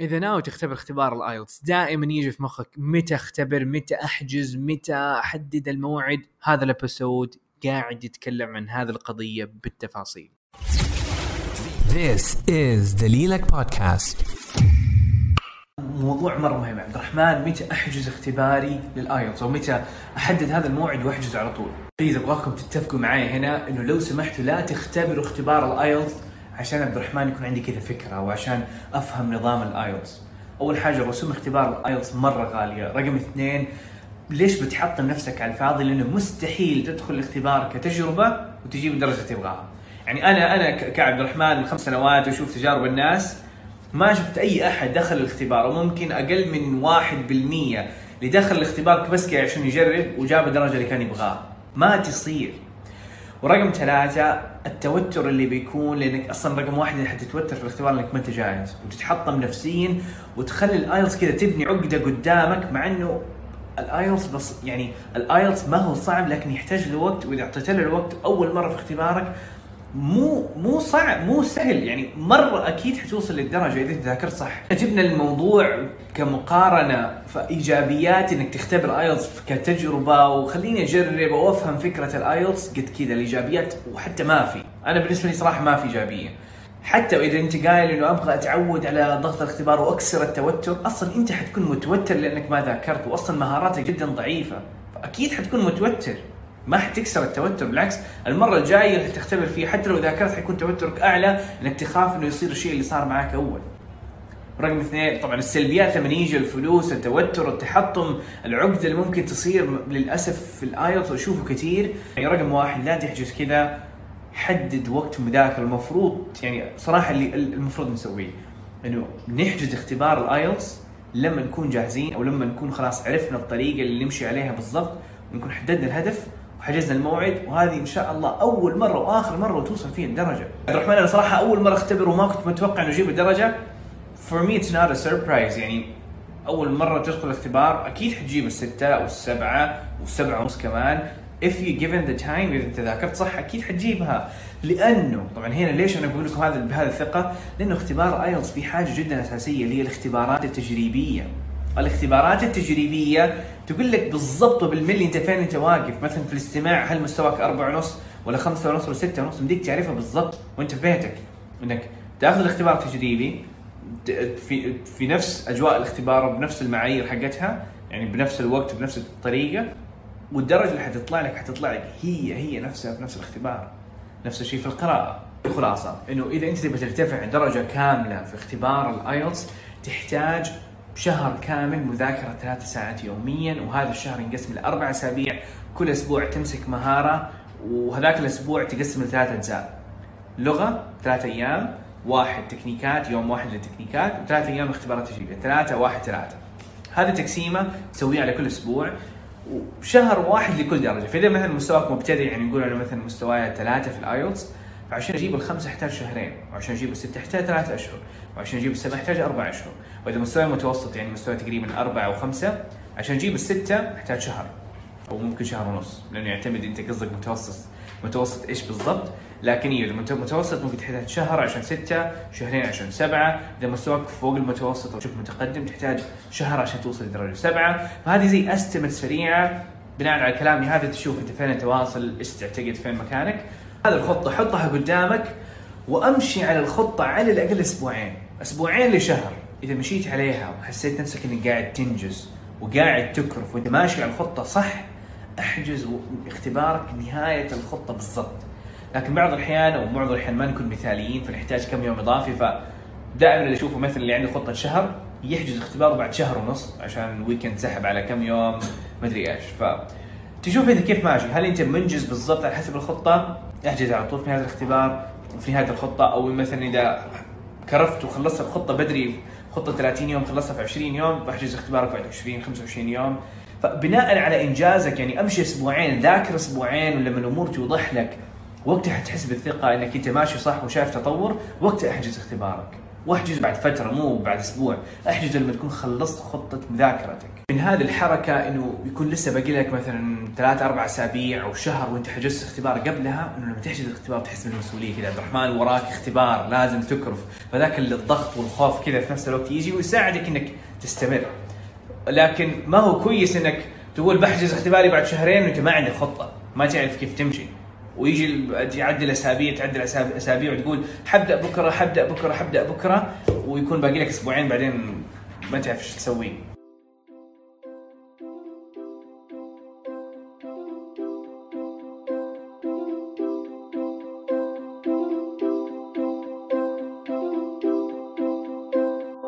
إذا ناوي تختبر اختبار ال IELTS دائما يجي في مخك متى أختبر متى أحجز متى أحدد الموعد. هذا ال episode قاعد يتكلم عن هذه القضية بالتفاصيل. This is دليلك بودكاست موضوع مرة مهم. عبد الرحمن متى أحجز اختباري لل IELTS؟ أو متى أحدد هذا الموعد واحجز على طول؟ please أبغاكم تتفقوا معي هنا إنه لو سمحتوا لا تختبروا اختبار ال IELTS عشان عبد الرحمن يكون عندي كذا فكرة وعشان أفهم نظام ال IELTS أول حاجة رسوم اختبار ال IELTS مرة غالية. رقم اثنين ليش بتحطم نفسك على الفاضي؟ لأنه مستحيل تدخل الاختبار كتجربة وتجيب الدرجة اللي تبغاها. يعني أنا أنا كعبد الرحمن من خمس سنوات واشوف تجارب الناس ما شفت أي أحد دخل الاختبار. وممكن أقل من واحد بالمية اللي دخل الاختبار بس عشان يجرب وجاب الدرجة اللي كان يبغاها. ما تصير. ورقم ثلاثة التوتر اللي بيكون لأنك أصلا رقم واحد انك حتتوتر في الاختبار لانك ما أنت جاهز. وتتحطم نفسيا وتخلي ال IELTS كذا تبني عقدة قدامك مع إنه ال IELTS بس يعني ال IELTS ما هو صعب لكن يحتاج له وقت وإذا اعطيت له الوقت أول مرة في اختبارك مو مو صعب مو سهل. يعني مرة أكيد حتوصل للدرجة إذا أنت ذاكرت صح. جبنا الموضوع كمقارنة فإيجابيات إنك تختبر IELTS كتجربة وخليني أجرب وافهم فكرة ال IELTS قد كذا الإيجابيات وحتى ما في. أنا بالنسبة لي صراحة ما في إيجابية. حتى وإذا أنت قايل إنه أبغى أتعود على ضغط الاختبار وأكسر التوتر أصلا أنت حتكون متوتر لأنك ما ذاكرت واصلا مهاراتك جدا ضعيفة. فأكيد حتكون متوتر. ما حتكسر التوتر بالعكس المرة الجاية اللي حتختبر فيها حتى لو ذاكرت حيكون توترك أعلى لانك تخاف إنه يصير الشيء اللي صار معك أول. رقم اثنين طبعا السلبيات لما يجي الفلوس التوتر التحطم العقده اللي ممكن تصير للأسف في ال IELTS واشوفه كثير. يعني رقم واحد لا تحجز كذا حدد وقت مذاكرة. المفروض يعني صراحة اللي المفروض نسويه إنه نحجز اختبار الآيلتس لما نكون جاهزين أو لما نكون خلاص عرفنا الطريقة اللي نمشي عليها بالضبط ونكون حددنا الهدف وحجزنا الموعد وهذه إن شاء الله أول مرة وآخر مرة وتوصل فيها الدرجة. عبد الرحمن أنا صراحة أول مرة أختبر وما كنت متوقع إنه أجيب الدرجة. For me it's not a surprise يعني أول مرة تدخل الاختبار أكيد حتجيب الستة والسبعة والسبعة ونص كمان if you given the time إذا أنت ذاكرت صح أكيد حتجيبها لأنه طبعا هنا ليش أنا بقول لكم هذا بهذه الثقة؟ لأنه اختبار ايلتس في حاجة جدا أساسية اللي هي الاختبارات التجريبية. الاختبارات التجريبية تقول لك بالضبط وبالملي انت فين انت واقف. مثلا في الاستماع هل مستواك أربعة ونص ولا خمسة ونص ولا ستة ونص؟ بديك تعرفها بالضبط وانت في بيتك. انك تاخذ الاختبار التجريبي في في نفس أجواء الاختبار وبنفس المعايير حقتها يعني بنفس الوقت بنفس الطريقة والدرجة اللي حتطلع لك حتطلع لك هي هي نفسها في نفس الاختبار. نفس الشيء في القراءة. الخلاصه إنه إذا أنت تبغى ترتفع درجة كاملة في اختبار ال IELTS تحتاج شهر كامل مذاكرة ثلاث ساعات يوميا وهذا الشهر ينقسم لاربع أسابيع. كل أسبوع تمسك مهارة وهذاك الأسبوع تقسم لثلاث أجزاء. لغة ثلاث أيام واحد تكنيكات يوم واحد للتكنيكات وثلاث أيام اختبارات تجريبية ثلاثة واحد ثلاثة. هذه تقسيمة تسويها على كل أسبوع وشهر واحد لكل درجة. فإذا مثلا مستواك مبتدئ يعني نقول أنا مثلا مستواي ثلاثة في ال IELTS فعشان أجيب الخمسه احتاج شهرين وعشان أجيب السته احتاج ثلاثة أشهر وعشان أجيب السبعة احتاج أربع أشهر. وإذا مستواي متوسط يعني مستوى تقريبا أربعة أو خمسة عشان أجيب الستة احتاج شهر أو ممكن شهر ونص لأنه يعتمد أنت قصدك متوسط متوسط إيش بالضبط. لكن أيوه متوسط ممكن تحتاج شهر عشان ستة شهرين عشان سبعة. إذا مستواك فوق المتوسط أو شبه متقدم تحتاج شهر عشان توصل لدرجة سبعة. فهذه زي استمت سريعة بناء على كلامي هذا تشوف أنت فين انت واصل إيش تعتقد فين مكانك. هذه الخطة حطها قدامك وأمشي على الخطة على الأقل أسبوعين. أسبوعين لشهر إذا مشيت عليها وحسيت نفسك إنك قاعد تنجز وقاعد تكرف وإنت ماشي على الخطة صح أحجز اختبارك نهاية الخطة بالضبط. لكن بعض الأحيان أو معظم الأحيان ما نكون مثاليين فنحتاج كم يوم إضافي فدائما اللي أشوفه مثلا اللي عنده خطة شهر يحجز اختباره بعد شهر ونص عشان ويكند سحب على كم يوم مدري إيش. ف تشوف إنت كيف ماشي. هل أنت منجز بالضبط على حسب الخطة؟ أحجز على طول في نهايه الاختبار في نهايه الخطة أو مثلا إذا كرفت وخلصت الخطة بدري خطة 30 يوم خلصتها في 20 يوم بحجز اختبارك بعد 20 25 يوم. فبناء على إنجازك يعني أمشي أسبوعين ذاكر أسبوعين ولما الأمور توضح لك وقتها حتحس بالثقة إنك أنت ماشي صح وشايف تطور وقتها أحجز اختبارك. واحجز بعد فترة مو بعد أسبوع. أحجز لما تكون خلصت خطة مذاكرتك. من هذه الحركة إنه يكون لسه باقي لك مثلا ثلاث أربع أسابيع أو شهر وأنت حجزت اختبار قبلها إنه لما تحجز الاختبار تحس بالمسؤولية كذا. عبد الرحمن وراك اختبار لازم تكرف. فذاك الضغط والخوف كذا في نفس الوقت يجي ويساعدك إنك تستمر. لكن ما هو كويس إنك تقول بحجز اختباري بعد شهرين وأنت ما عندك خطة. ما تعرف كيف تمشي. ويجي تعدل أسابيع تعدل أسابيع وتقول حبدأ بكرة حبدأ بكرة حبدأ بكرة ويكون باقي لك أسبوعين بعدين ما تعرف إيش تسوي.